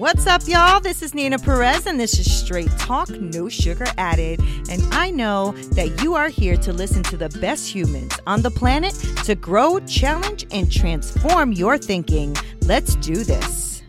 What's up, y'all? This is Nina Perez, and this is Straight Talk, No Sugar Added. And I know that you are here to listen to the best humans on the planet to grow, challenge, and transform your thinking. Let's do this.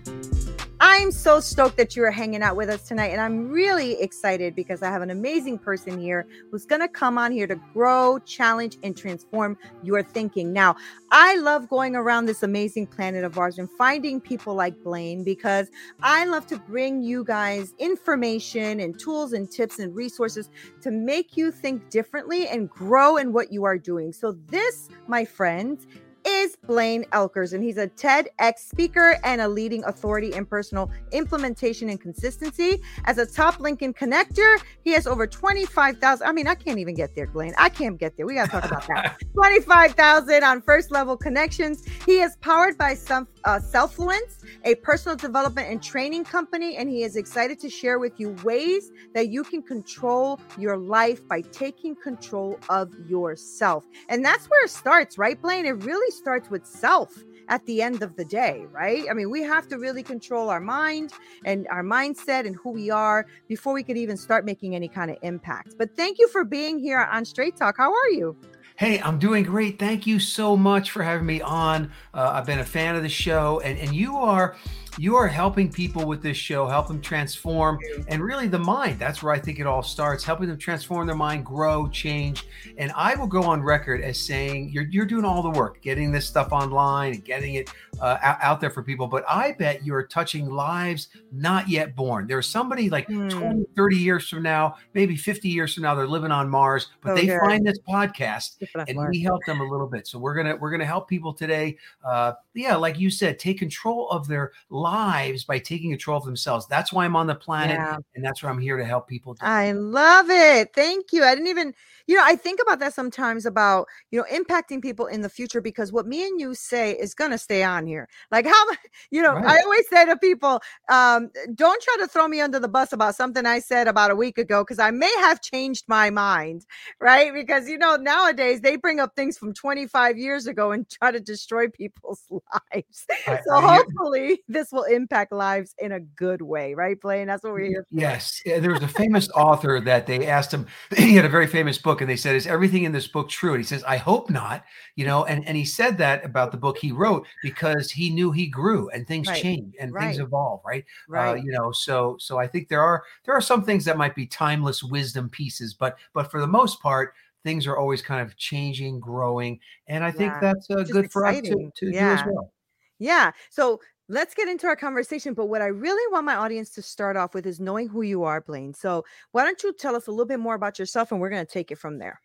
I'm so stoked that you are hanging out with us tonight. And I'm really excited because I have an amazing person here who's going to come on here to grow, challenge, and transform your thinking. Now, I love going around this amazing planet of ours and finding people like Blaine because I love to bring you guys information and tools and tips and resources to make you think differently and grow in what you are doing. So, this, my friends, is Blaine Oelkers, and he's a TEDx speaker and a leading authority in personal implementation and consistency. As a top LinkedIn connector, he has over 25,000. I mean, I can't even get there, Blaine. I can't get there. We got to talk about that. 25,000 on first level connections. He is powered by some uh, Selfluence, a personal development and training company, and he is excited to share with you ways that you can control your life by taking control of yourself. And that's where it starts, right, Blaine? It really starts with self at the end of the day, right? I mean, we have to really control our mind and our mindset and who we are before we could even start making any kind of impact. But thank you for being here on Straight Talk. How are you? Hey, I'm doing great. Thank you so much for having me on. Uh, I've been a fan of the show, and, and you are you are helping people with this show, help them transform, and really the mind. That's where I think it all starts, helping them transform their mind, grow, change. And I will go on record as saying you're, you're doing all the work, getting this stuff online and getting it uh, out, there for people. But I bet you're touching lives not yet born. There's somebody like mm. 20, 30 years from now, maybe 50 years from now, they're living on Mars, but okay. they find this podcast and Mars. we help them a little bit. So we're gonna we're gonna help people today. Uh, yeah, like you said, take control of their lives by taking control of themselves. That's why I'm on the planet, yeah. and that's where I'm here to help people. I love it. Thank you. I didn't even, you know, I think about that sometimes about, you know, impacting people in the future because what me and you say is going to stay on here. Like how, you know, right. I always say to people, um, don't try to throw me under the bus about something I said about a week ago because I may have changed my mind, right? Because, you know, nowadays they bring up things from 25 years ago and try to destroy people's lives. I, so I, hopefully this will impact lives in a good way, right, Blaine? That's what we're here for. Yes. There was a famous author that they asked him, he had a very famous book, and they said, Is everything in this book true? And he says, I hope not, you know, and, and he said that about the book he wrote because he knew he grew and things right. change and right. things evolve, right? Uh, right. Uh, you know, so so I think there are there are some things that might be timeless wisdom pieces, but but for the most part, things are always kind of changing, growing, and I think that's uh, good exciting. for us to, to yeah. do as well. Yeah. So let's get into our conversation. But what I really want my audience to start off with is knowing who you are, Blaine. So why don't you tell us a little bit more about yourself and we're going to take it from there.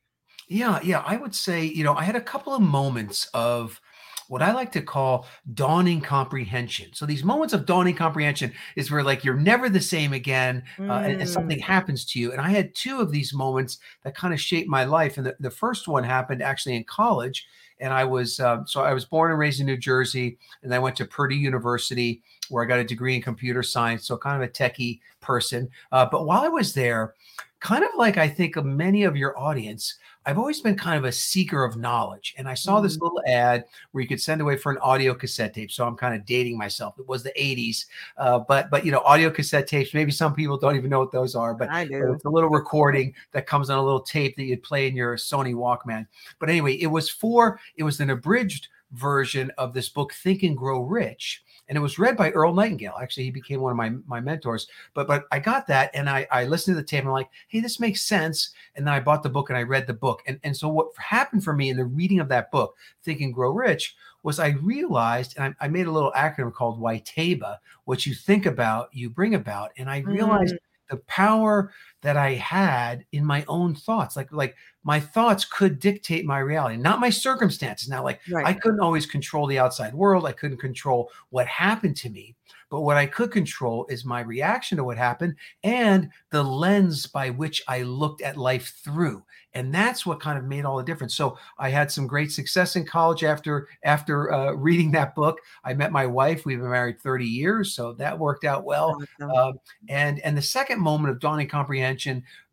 Yeah. Yeah. I would say, you know, I had a couple of moments of, what I like to call dawning comprehension. So these moments of dawning comprehension is where like you're never the same again, mm. uh, and, and, something mm. happens to you. And I had two of these moments that kind of shaped my life. And the, the first one happened actually in college. And I was um, so I was born and raised in New Jersey, and I went to Purdue University where I got a degree in computer science. So kind of a techie person. Uh, but while I was there, kind of like I think of many of your audience, I've always been kind of a seeker of knowledge. And I saw this mm-hmm. little ad where you could send away for an audio cassette tape. So I'm kind of dating myself. It was the 80s. Uh, but but you know, audio cassette tapes, maybe some people don't even know what those are, but, I do. it's a little recording that comes on a little tape that you'd play in your Sony Walkman. But anyway, it was for it was an abridged version of this book, Think and Grow Rich and it was read by Earl Nightingale. Actually, he became one of my my mentors. But but I got that, and I I listened to the tape. And I'm like, hey, this makes sense. And then I bought the book and I read the book. And and so what happened for me in the reading of that book, Think and Grow Rich, was I realized, and I, I made a little acronym called WYTABA, what you think about, you bring about. And I realized mm. the power that I had in my own thoughts. Like, like my thoughts could dictate my reality, not my circumstances. Now, like right. I couldn't always control the outside world. I couldn't control what happened to me. But what I could control is my reaction to what happened and the lens by which I looked at life through. And that's what kind of made all the difference. So I had some great success in college after after uh, reading that book. I met my wife. We've been married 30 years, so that worked out well. Um, and and the second moment of dawning comprehension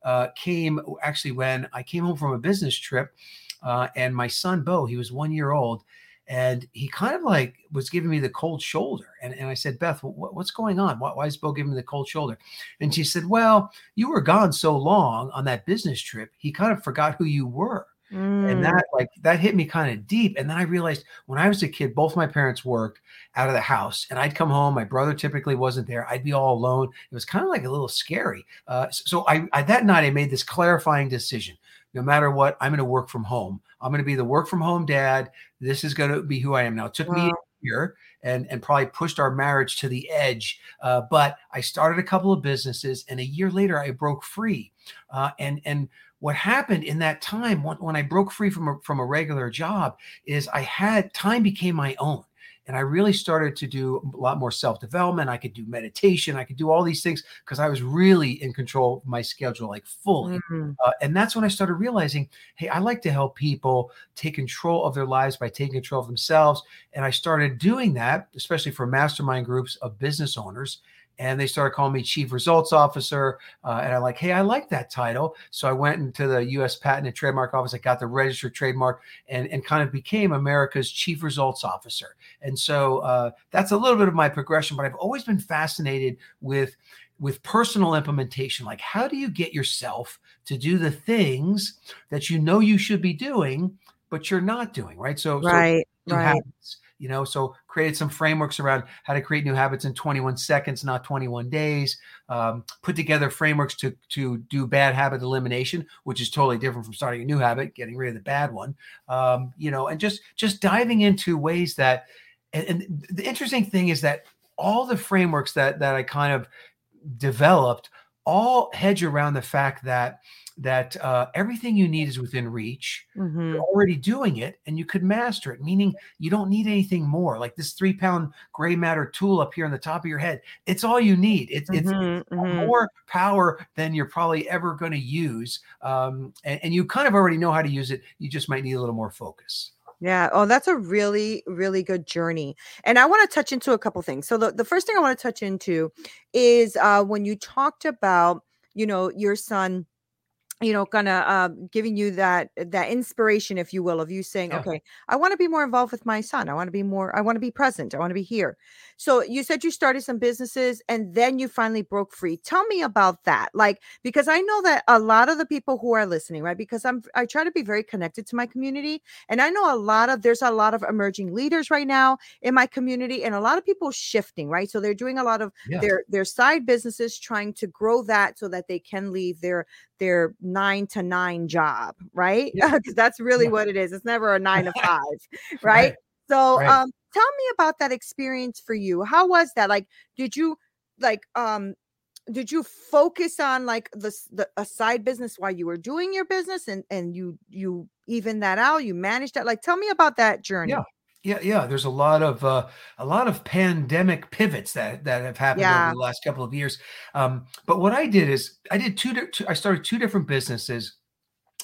uh, came actually when I came home from a business trip, uh, and my son Bo, he was one year old, and he kind of like was giving me the cold shoulder. And, and I said, Beth, what, what's going on? Why, why is Bo giving me the cold shoulder? And she said, Well, you were gone so long on that business trip, he kind of forgot who you were. Mm. And that like that hit me kind of deep. And then I realized when I was a kid, both my parents worked out of the house, and I'd come home. My brother typically wasn't there. I'd be all alone. It was kind of like a little scary. Uh, so I, I that night I made this clarifying decision no matter what, I'm going to work from home. I'm going to be the work from home dad. This is going to be who I am now. It took wow. me a year and, and probably pushed our marriage to the edge. Uh, but I started a couple of businesses and a year later I broke free. Uh, and, and what happened in that time when, when I broke free from a, from a regular job is I had time became my own and I really started to do a lot more self development. I could do meditation. I could do all these things because I was really in control of my schedule, like fully. Mm-hmm. Uh, and that's when I started realizing, hey, I like to help people take control of their lives by taking control of themselves. And I started doing that, especially for mastermind groups of business owners and they started calling me chief results officer uh, and i'm like hey i like that title. So i went into the us patent and trademark office i got the registered trademark and, and kind of became america's chief results officer. And so uh, that's a little bit of my progression but i've always been fascinated with with personal implementation. Like how do you get yourself to do the things that you know you should be doing but you're not doing right? So right so right you know so created some frameworks around how to create new habits in 21 seconds not 21 days. Um, put together frameworks to to do bad habit elimination which is totally different from starting a new habit getting rid of the bad one. Um, you know and just just diving into ways that and, and the interesting thing is that all the frameworks that that i kind of developed all hedge around the fact that that uh, everything you need is within reach. Mm-hmm. You're already doing it and you could master it, meaning you don't need anything more. Like this three pound gray matter tool up here on the top of your head, it's all you need. It's, mm-hmm, it's mm-hmm. more power than you're probably ever going to use. Um, and, and you kind of already know how to use it. You just might need a little more focus. Yeah. Oh, that's a really, really good journey. And I want to touch into a couple things. So the, the first thing I want to touch into is uh, when you talked about, you know, your son you know kind of uh, giving you that that inspiration if you will of you saying yeah. okay i want to be more involved with my son i want to be more i want to be present i want to be here so you said you started some businesses and then you finally broke free tell me about that like because i know that a lot of the people who are listening right because i'm i try to be very connected to my community and i know a lot of there's a lot of emerging leaders right now in my community and a lot of people shifting right so they're doing a lot of yeah. their their side businesses trying to grow that so that they can leave their their nine to nine job, right? Because yeah. that's really yeah. what it is. It's never a nine to five, right? right? So, right. um, tell me about that experience for you. How was that? Like, did you like um did you focus on like the, the a side business while you were doing your business and and you you even that out you managed that like tell me about that journey yeah yeah, yeah. There's a lot of uh, a lot of pandemic pivots that that have happened yeah. over the last couple of years. Um, but what I did is I did two, two. I started two different businesses,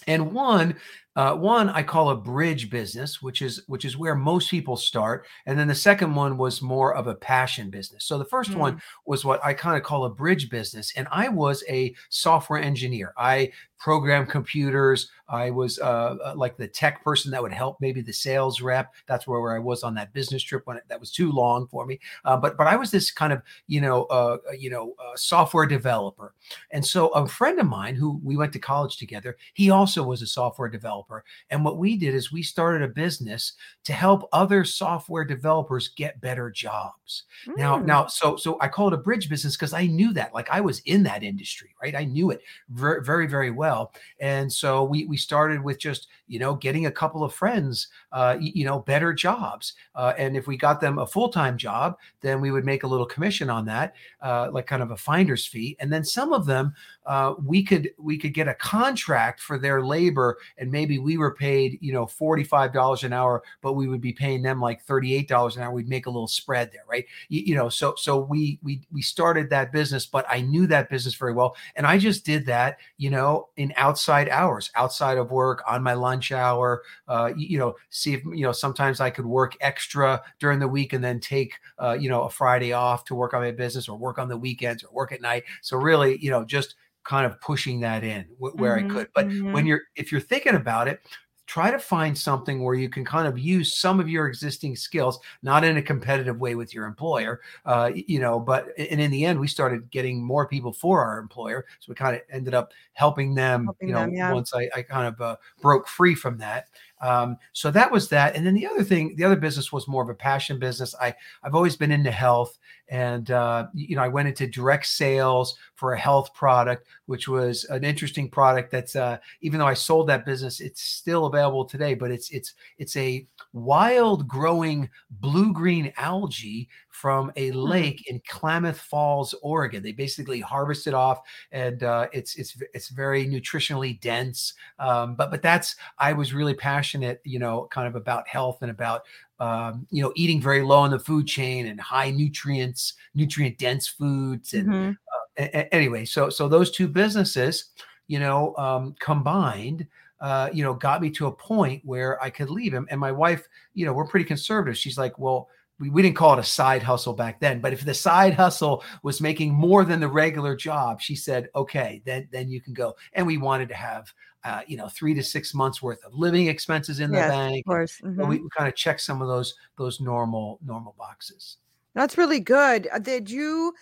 and one uh, one I call a bridge business, which is which is where most people start, and then the second one was more of a passion business. So the first mm. one was what I kind of call a bridge business, and I was a software engineer. I program computers. I was uh, uh, like the tech person that would help maybe the sales rep. That's where, where I was on that business trip when it, that was too long for me. Uh, but but I was this kind of you know uh, uh you know uh, software developer. And so a friend of mine who we went to college together, he also was a software developer developer. And what we did is we started a business to help other software developers get better jobs. Mm. Now, now, so so I call it a bridge business because I knew that, like I was in that industry, right? I knew it very, very, very well. And so we we started with just you know getting a couple of friends, uh, you know, better jobs. Uh, and if we got them a full time job, then we would make a little commission on that, uh, like kind of a finder's fee. And then some of them uh, we could we could get a contract for their labor and maybe we were paid you know $45 an hour but we would be paying them like $38 an hour we'd make a little spread there right? You, you, know so so we we we started that business but i knew that business very well and i just did that you know in outside hours outside of work on my lunch hour uh, you, you know see if you know sometimes i could work extra during the week and then take uh, you know a friday off to work on my business or work on the weekends or work at night. So really you know just kind of pushing that in where mm-hmm, I could. But mm-hmm. when you're if you're thinking about it, try to find something where you can kind of use some of your existing skills not in a competitive way with your employer uh, you know but and in the end we started getting more people for our employer so we kind of ended up helping them helping you know them, yeah. once I, I, kind of uh, broke free from that um, so that was that. And then the other thing, the other business was more of a passion business. I I've always been into health, and uh, you know I went into direct sales for a health product, which was an interesting product. That's uh, even though I sold that business, it's still available today. But it's it's it's a wild growing blue green algae from a hmm. lake in Klamath Falls, Oregon. They basically harvest it off, and uh, it's it's it's very nutritionally dense. Um, but but that's I was really passionate, you know, kind of about health and about um, you know eating very low in the food chain and high nutrients, nutrient dense foods. And mm-hmm. uh, a- anyway, so so those two businesses, you know, um, combined. Uh, you know, got me to a point where I could leave him. And my wife, you know, we're pretty conservative. She's like, well, we, we didn't call it a side hustle back then, but if the side hustle was making more than the regular job, she said, okay, then then you can go. And we wanted to have uh, you know, three to six months worth of living expenses in the yes, bank. Of course. Mm-hmm. We, we kind of check some of those those normal normal boxes. That's really good. Uh, did you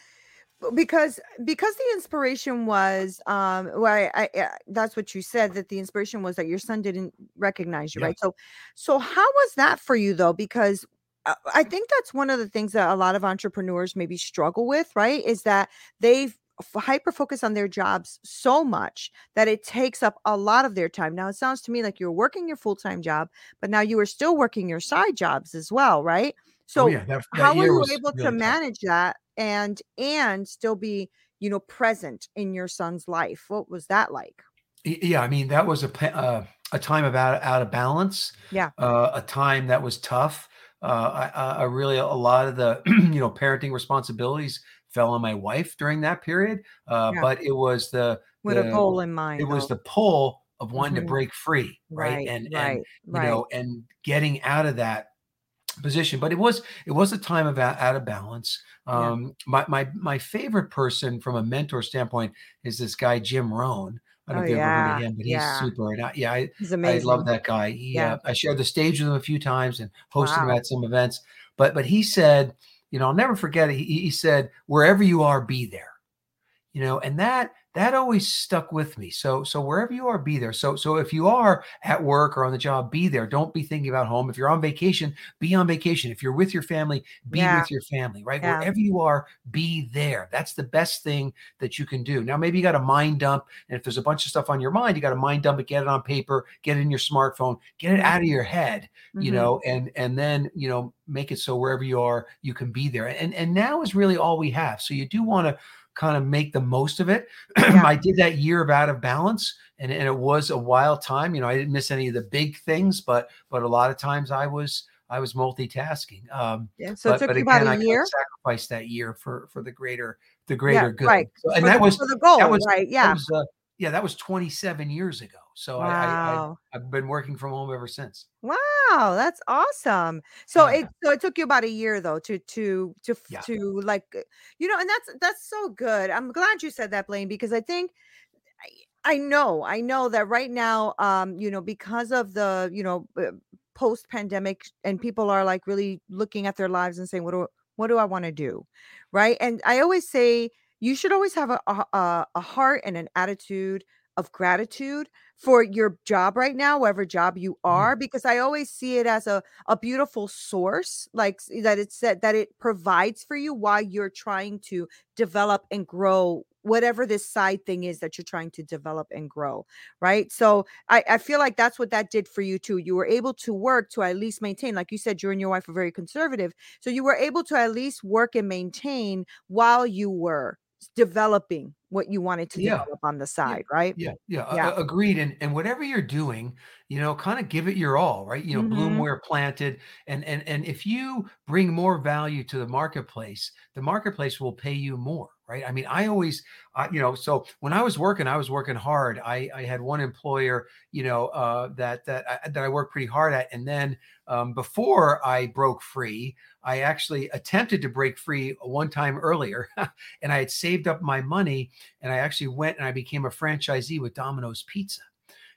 because because the inspiration was um well I, I, I, that's what you said that the inspiration was that your son didn't recognize you yeah. right so so how was that for you though because uh, I think that's one of the things that a lot of entrepreneurs maybe struggle with, right? Is that they hyper focus on their jobs so much that it takes up a lot of their time. Now, it sounds to me like you're working your full time job, but now you are still working your side jobs as well, right? Oh, so, oh, yeah, that, that how were you able really to manage tough. that and and still be you know present in your son's life? What was that like? Yeah, I mean that was a uh, a time of out, out of balance. Yeah, uh, a time that was tough uh, I, I, really a lot of the you know parenting responsibilities fell on my wife during that period. Uh, yeah. But it was the with the, a goal in mind. It though. was the pull of wanting mm-hmm. to break free, right? right and right, and you right. know and getting out of that position. But it was it was a time of out, out of balance. Um, yeah. My my my favorite person from a mentor standpoint is this guy Jim Rohn. I don't oh, know if you yeah. ever heard of him, but he's yeah. super. And I, yeah, I, he's amazing. I love that guy. He, yeah. Uh, I shared the stage with him a few times and hosted wow. him at some events. But but he said, you know, I'll never forget it. He, he said, "Wherever you are, be there." You know, and that that always stuck with me. So so wherever you are, be there. So so if you are at work or on the job, be there. Don't be thinking about home. If you're on vacation, be on vacation. If you're with your family, be yeah. with your family, right? Yeah. Wherever you are, be there. That's the best thing that you can do. Now maybe you got a mind dump, and if there's a bunch of stuff on your mind, you got to mind dump it, get it on paper, get it in your smartphone, get it out of your head, mm-hmm. you know, and and then you know make it so wherever you are, you can be there. And and now is really all we have. So you do want to kind of make the most of it. Yeah. I did that year of out of balance and, and it was a wild time. You know, I didn't miss any of the big things, but but a lot of times I was I was multitasking. Um yeah, so but, it took you again, about a year. I sacrificed that year for for the greater the greater yeah, good. Right. So, and for that was for the goal, that was, right? Yeah. Was, uh, yeah, that was 27 years ago. So wow. I, I, have been working from home ever since. Wow, that's awesome. So yeah. it so it took you about a year though to to to yeah. to like uh, you know, and that's that's so good. I'm glad you said that, Blaine, because I think I, I know I know that right now, um, you know, because of the you know uh, post pandemic, and people are like really looking at their lives and saying, what do what do I want to do, right? And I always say you should always have a, a, a heart and an attitude of gratitude for your job right now, whatever job you Mm-hmm. are, because I always see it as a, a beautiful source, like that it said that it provides for you while you're trying to develop and grow whatever this side thing is that you're trying to develop and grow. Right. So I, I feel like that's what that did for you too. You were able to work to at least maintain, like you said, you and your wife are very conservative. So you were able to at least work and maintain while you were developing what you wanted to Yeah. develop on the side, right? Yeah, yeah, Yeah. agreed. And and whatever you're doing, you know, kind of give it your all, right? You know, bloom Mhm. where planted, and and and if you bring more value to the marketplace, the marketplace will pay you more, right? I mean, I always, I, you know, so when I was working, I was working hard. I I had one employer, you know, uh, that that I, that I worked pretty hard at, and then um, before I broke free, I actually attempted to break free one time earlier, and I had saved up my money and I actually went and I became a franchisee with Domino's Pizza.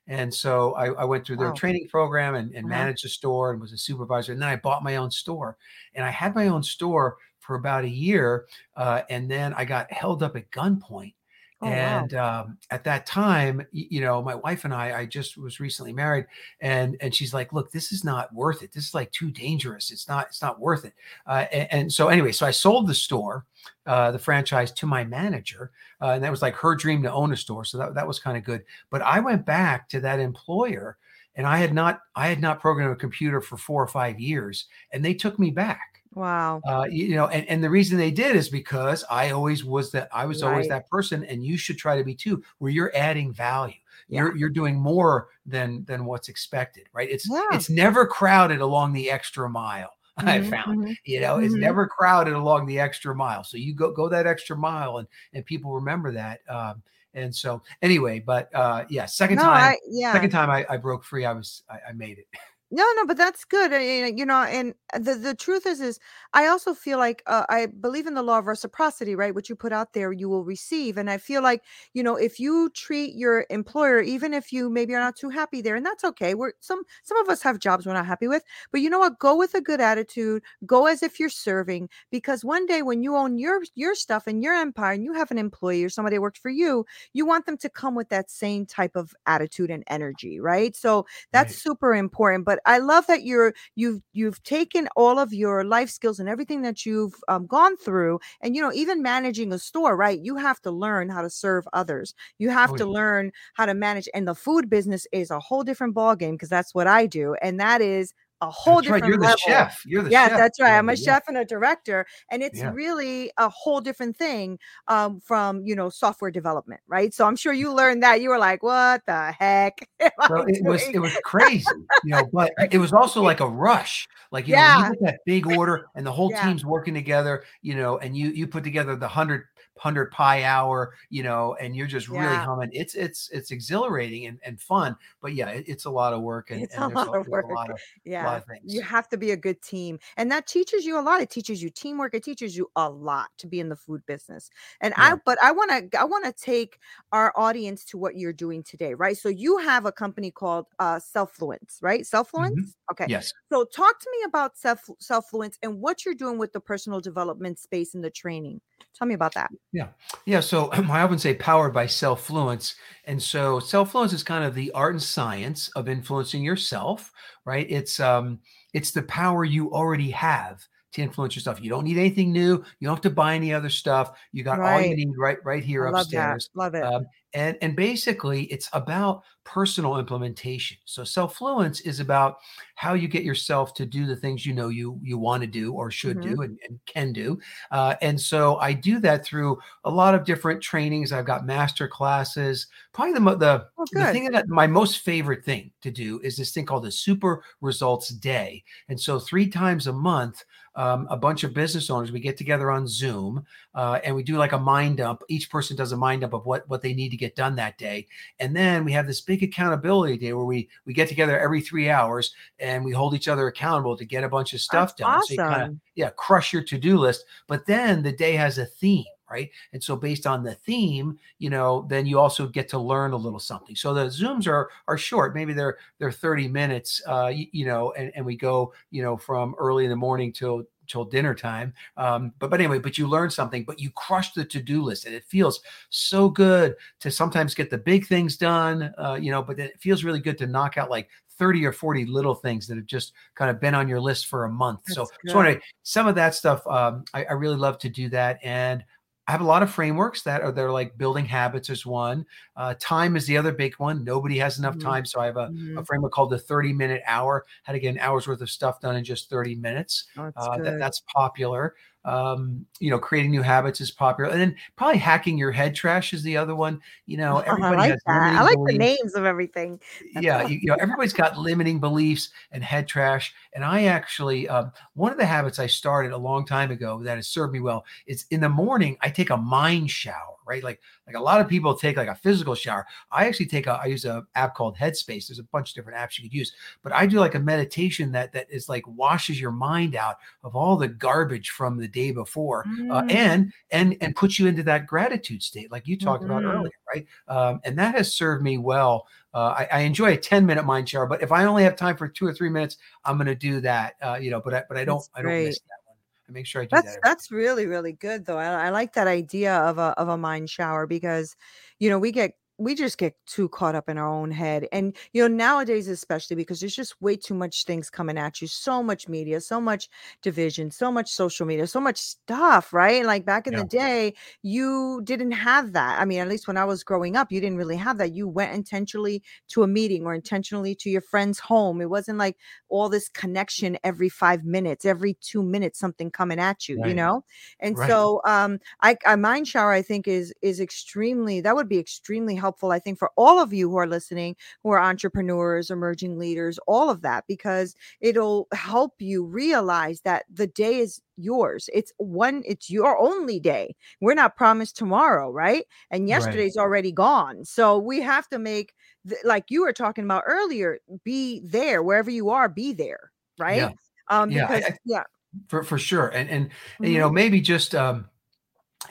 And so I, I went through their Wow. training program and, and Uh-huh. managed a store and was a supervisor. And then I bought my own store. And I had my own store for about a year. Uh, and then I got held up at gunpoint. Oh, wow. and um, at that time, you know, my wife and I, I just was recently married, and and she's like, "Look, this is not worth it. This is like too dangerous. It's not. It's not worth it." Uh, and, and so anyway, so I sold the store, uh, the franchise to my manager, uh, and that was like her dream to own a store. So that, that was kind of good. But I went back to that employer and I had not I had not programmed a computer for four or five years, and they took me back. Wow. Uh, you, know, and, and the reason they did is because I always was that I was always that person, and you should try to be too, where you're adding value. Yeah. You're you're doing more than than what's expected, right? It's Yeah. it's never crowded along the extra mile. I Mhm, found, mhm. you know, it's Mhm. never crowded along the extra mile. So you go go that extra mile, and and people remember that. Um, and so anyway, but uh, yeah, second No, time, I yeah. second time I, I broke free, I was I, I made it. No, no, but that's good. You know, and the the truth is, is I also feel like uh, I believe in the law of reciprocity, right? What you put out there, you will receive. And I feel like, you know, if you treat your employer, even if you maybe are not too happy there, and that's okay. We're some some of us have jobs we're not happy with, but you know what? Go with a good attitude. Go as if you're serving, because one day when you own your your stuff and your empire, and you have an employee or somebody that works for you, you want them to come with that same type of attitude and energy, right? So that's Right. super important but i love that you're you've you've taken all of your life skills and everything that you've um, gone through and you know even managing a store right you have to learn how to serve others you have Oh, to yeah. learn how to manage and the food business is a whole different ball game because that's what i do and that is a whole That's right. different You're the chef. You're the Yeah, chef. that's right. I'm a Yeah. chef and a director, and it's Yeah. really a whole different thing um, from you know software development, right? So I'm sure you learned that. You were like, "What the heck?" Well, it was it was crazy, you know, but it was also like a rush. Like you know, Yeah. you get that big order and the whole team's working together, you know, and you you put together the hundred hundred pie hour, you know, and you're just really Yeah. humming. It's it's it's exhilarating and, and fun, but yeah, it, it's a lot of work and, It's and a there's, lot a, of work. a lot of yeah lot of things. you have to be a good team and that teaches you a lot it teaches you teamwork it teaches you a lot to be in the food business and i but i want to i want to take our audience to what you're doing today right so you have a company called uh selfluence right selfluence okay yes. so talk to me about self selfluence and what you're doing with the personal development space and the training tell me about that Yeah, Yeah. so I often say powered by self-fluence. And so self-fluence is kind of the art and science of influencing yourself, right? It's um it's the power you already have to influence yourself. You don't need anything new. You don't have to buy any other stuff. You got all you need right right here i love upstairs. that love it Um, and and basically it's about personal implementation. So self-fluence is about how you get yourself to do the things you know you you want to do or should Mhm. do and, and can do. Uh, and so i do that through a lot of different trainings. I've got master classes. Probably the the, oh the thing that my most favorite thing to do is this thing called the super results day. And so three times a month um, a bunch of business owners we get together on zoom uh, and we do like a mind dump. Each person does a mind dump of what what they need to get done that day. And then we have this big accountability day where we we get together every three hours and we hold each other accountable to get a bunch of stuff That's done. So you kind of awesome. yeah crush your to-do list. But then the day has a theme right? And so based on the theme you know then you also get to learn a little something. So the zooms are are short. Maybe they're they're 30 minutes uh you, you know and, and we go you know from early in the morning till till dinner time. Um, but but anyway, but you learn something, but you crush the to-do list, and it feels so good to sometimes get the big things done. Uh, you know, but it feels really good to knock out like 30 or 40 little things that have just kind of been on your list for a month. That's so, good. so anyway, some of that stuff, um, I, I, really love to do that. And I have a lot of frameworks that are they're like building habits is one. Uh, time is the other big one. Nobody has enough mm-hmm. time, so I have a, mm-hmm. a, framework called the 30 minute hour. How to get an hour's worth of stuff done in just 30 minutes. Oh, uh, that, that's popular um, you know, creating new habits is popular, and then probably hacking your head trash is the other one. You know, everybody I like has that. I like beliefs. the names of everything. yeah, you, you, know, everybody's got limiting beliefs and head trash. And I actually, um, one of the habits I started a long time ago that has served me well is in the morning I take a mind shower right? Like like a lot of people take like a physical shower. I actually take a I use a app called Headspace. There's a bunch of different apps you could use, but I do like a meditation that that is like washes your mind out of all the garbage from the day before, mm. uh, and and and puts you into that gratitude state, like you talked mm-hmm. about earlier, right? Um, and that has served me well. Uh, I, I, enjoy a 10 minute mind shower, but if I only have time for two or three minutes, I'm going to do that. Uh, you know, but I, but I don't, That's I don't great. miss that one i make sure I do that's that. that's really really good though. I, I like that idea of a of a mind shower because you know we get we just get too caught up in our own head and you know nowadays especially because there's just way too much things coming at you so much media so much division so much social media so much stuff right like back in yeah. the day you didn't have that i mean at least when i was growing up you didn't really have that you went intentionally to a meeting or intentionally to your friend's home it wasn't like all this connection every five minutes every two minutes something coming at you right. you know and right. so um i a mind shower i think is is extremely that would be extremely helpful helpful, I think, for all of you who are listening, who are entrepreneurs, emerging leaders, all of that, because it'll help you realize that the day is yours. It's one, it's your only day. We're not promised tomorrow, right? And yesterday's right. already gone. So we have to make, like you were talking about earlier, be there wherever you are, be there, right? Yeah. Um, yeah, because, I, I, yeah. For, for sure. And, and, mm-hmm. and, you know, mm-hmm. maybe just, um,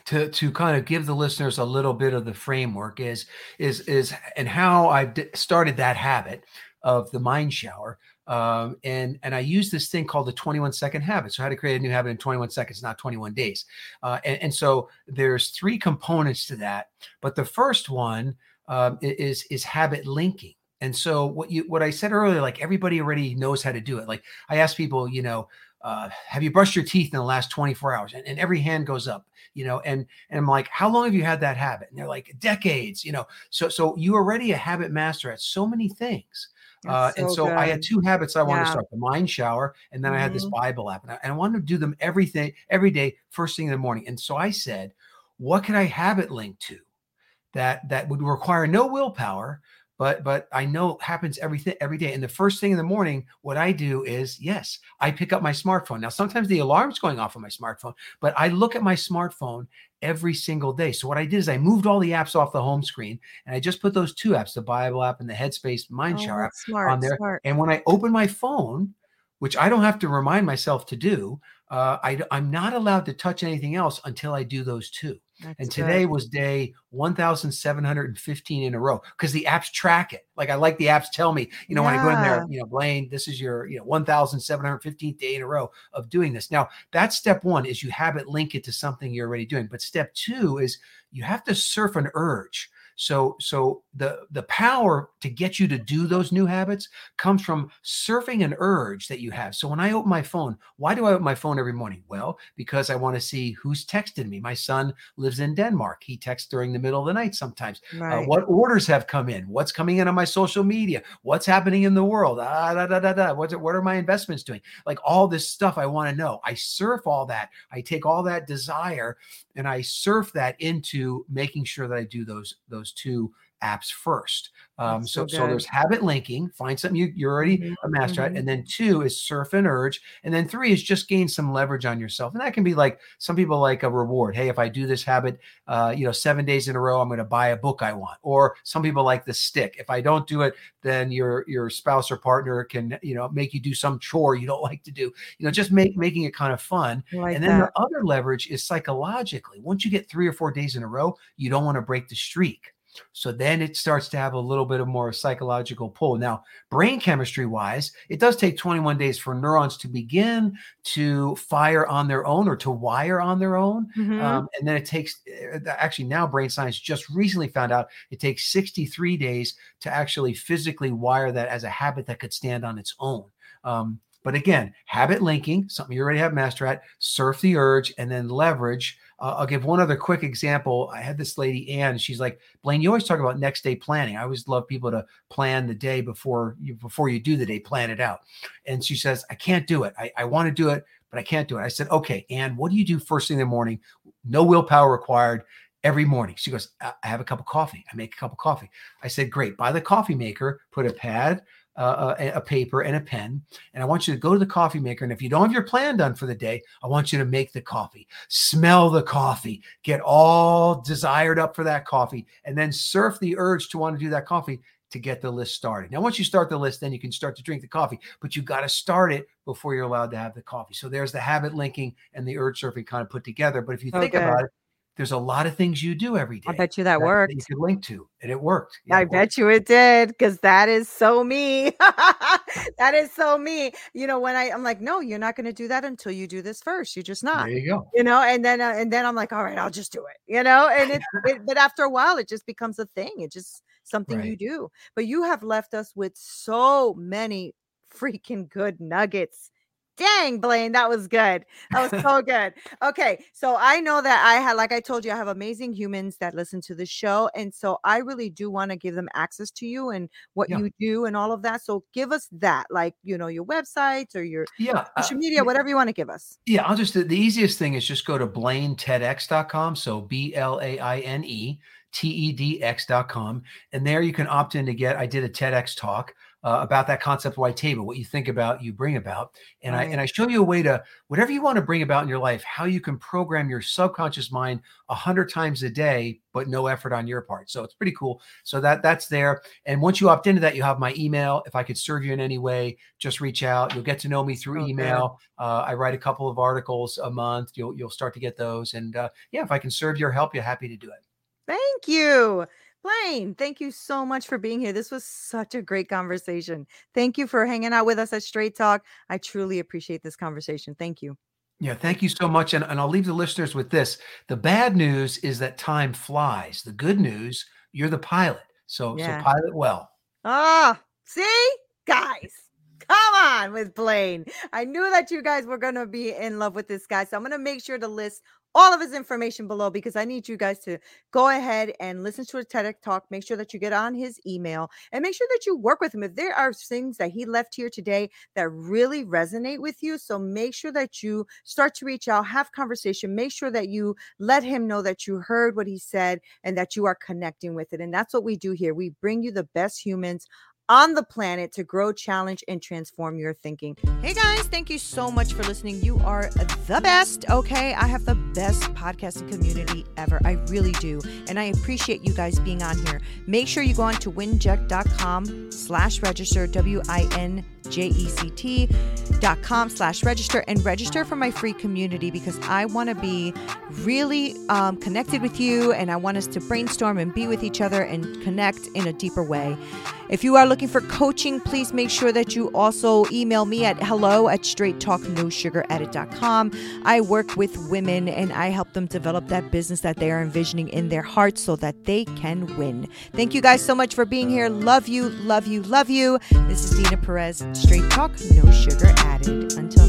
to to kind of give the listeners a little bit of the framework is is is and how I started that habit of the mind shower. Um, and and I use this thing called the 21 second habit. So how to create a new habit in 21 seconds, not 21 days. Uh, and, and, so there's three components to that. But the first one um, is is habit linking. And so what you what I said earlier, like everybody already knows how to do it. Like I ask people, you know, uh, have you brushed your teeth in the last 24 hours? And, and, every hand goes up, you know, and, and I'm like, how long have you had that habit? And they're like decades, you know, so, so you already a habit master at so many things. Uh, so and so good. I had two habits I wanted yeah. to start the mind shower, and then mm-hmm. I had this mm-hmm. Bible app, and I, and I wanted to do them everything every day, first thing in the morning. And so I said, what can I habit link to that that would require no willpower, but but I know it happens everything every day. And the first thing in the morning, what I do is yes, I pick up my smartphone. Now sometimes the alarm's going off on my smartphone, but I look at my smartphone every single day. So what I did is I moved all the apps off the home screen and I just put those two apps, the Bible app and the Headspace Mind oh, app smart, on there. Smart. And when I open my phone, which I don't have to remind myself to do, uh, I, I'm not allowed to touch anything else until I do those two. That's and today good. was day 1715 in a row because the apps track it. Like I like the apps tell me, you know, yeah. when I go in there, you know, Blaine, this is your, you know, 1715th day in a row of doing this. Now, that's step one is you have it link it to something you're already doing. But step two is you have to surf an urge. So so the the power to get you to do those new habits comes from surfing an urge that you have. So when I open my phone, why do I open my phone every morning? Well, because I want to see who's texted me. My son lives in Denmark. He texts during the middle of the night sometimes. Uh, right. Uh, what orders have come in? What's coming in on my social media? What's happening in the world? Ah, da, da, da, da. What's it, what are my investments doing? Like all this stuff I want to know. I surf all that. I take all that desire and I surf that into making sure that I do those those two apps first. Um, so, so, so, there's habit linking, find something you, you're already mm-hmm. a master mm-hmm. at. And then two is surf and urge. And then three is just gain some leverage on yourself. And that can be like some people like a reward. Hey, if I do this habit, uh, you know, seven days in a row, I'm going to buy a book I want. Or some people like the stick. If I don't do it, then your, your spouse or partner can, you know, make you do some chore you don't like to do, you know, just make, making it kind of fun. Like and then that. the other leverage is psychologically, once you get three or four days in a row, you don't want to break the streak. So then it starts to have a little bit of more psychological pull. Now, brain chemistry wise, it does take 21 days for neurons to begin to fire on their own or to wire on their own. Mhm. Um, and then it takes, uh, actually, now brain science just recently found out it takes 63 days to actually physically wire that as a habit that could stand on its own. Um, but again, habit linking, something you already have master at, surf the urge, and then leverage. I'll give one other quick example. I had this lady, Anne. she's like, Blaine, you always talk about next day planning. I always love people to plan the day before you before you do the day, plan it out. And she says, I can't do it. I, I want to do it, but I can't do it. I said, okay, Anne, what do you do first thing in the morning? No willpower required every morning. She goes, I have a cup of coffee. I make a cup of coffee. I said, great. Buy the coffee maker, put a pad, uh, a, a paper, and a pen. And I want you to go to the coffee maker. And if you don't have your plan done for the day, I want you to make the coffee, smell the coffee, get all desired up for that coffee, and then surf the urge to want to do that coffee to get the list started. Now, once you start the list, then you can start to drink the coffee, but you got to start it before you're allowed to have the coffee. So there's the habit linking and the urge surfing kind of put together. But if you think Okay. about it, there's a lot of things you do every day. I bet you that that worked. you could link to, and it worked. Yeah, I it worked. bet you it did because that is so me. that is so me. You know, when I, I'm like, no, you're not going to do that until you do this first. You're just not. There you go. You know, and then uh, and then I'm like, all right, I'll just do it. You know, and it, it but after a while, it just becomes a thing. It just something you do. But you have left us with so many freaking good nuggets. Dang, Blaine, that was good. That was so good. Okay, so I know that I had, like I told you, I have amazing humans that listen to the show, and so I really do want to give them access to you and what Yeah. you do and all of that. So give us that, like you know, your websites or your Yeah. uh, social media, whatever you want to give us. Yeah, I'll just the the easiest thing is just go to blainetedx.com. So B L A I N E T E D X.com. And there you can opt in to get. I did a TEDx talk uh, about that concept WYTABA, what you think about, you bring about. And I and I show you a way to whatever you want to bring about in your life, how you can program your subconscious mind a hundred times a day, but no effort on your part. So it's pretty cool. So that that's there. And once you opt into that, you have my email. If I could serve you in any way, just reach out. You'll get to know me through Okay. email. Uh, I write a couple of articles a month. You'll you'll start to get those. And uh, yeah, if I can serve you or help you, happy to do it. Thank you. Blaine, thank you so much for being here. This was such a great conversation. Thank you for hanging out with us at Straight Talk. I truly appreciate this conversation. Thank you. Yeah, thank you so much. And, and I'll leave the listeners with this. The bad news is that time flies. The good news, you're the pilot. So Yeah. so pilot well. Ah, see, guys, come on with Blaine. I knew that you guys were going to be in love with this guy. So I'm going to make sure to list all of his information below because I need you guys to go ahead and listen to a TEDx talk. Make sure that you get on his email and make sure that you work with him. If there are things that he left here today that really resonate with you, so make sure that you start to reach out, have conversation, make sure that you let him know that you heard what he said and that you are connecting with it. And that's what we do here. We bring you the best humans on the planet to grow, challenge, and transform your thinking. Hey guys, thank you so much for listening. You are the best. Okay. I have the best podcasting community ever. I really do. And I appreciate you guys being on here. Make sure you go on to winject.com slash register, W I N J E C T dot com slash register and register for my free community because I want to be really um, connected with you and I want us to brainstorm and be with each other and connect in a deeper way. If you are looking for coaching, please make sure that you also email me at hello at straighttalknosugaradded.com. I work with women and I help them develop that business that they are envisioning in their hearts so that they can win. Thank you guys so much for being here. Love you, love you, love you. This is Dina Perez, Straight Talk, No Sugar Added. Until